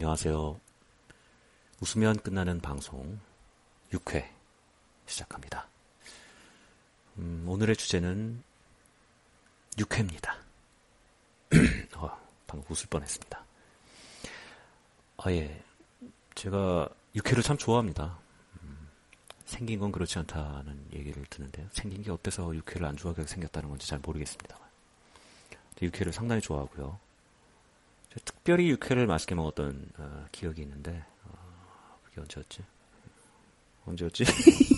안녕하세요. 웃으면 끝나는 방송 6회 시작합니다. 음, 오늘의 주제는 6회입니다. 어, 방금 웃을 뻔했습니다. 아, 예. 제가 6회를 참 좋아합니다. 음, 생긴 건 그렇지 않다는 얘기를 듣는데요. 생긴 게 어때서 6회를 안 좋아하게 생겼다는 건지 잘 모르겠습니다. 6회를 상당히 좋아하고요. 특별히 육회를 맛있게 먹었던 어, 기억이 있는데 어, 그게 언제였지? 언제였지?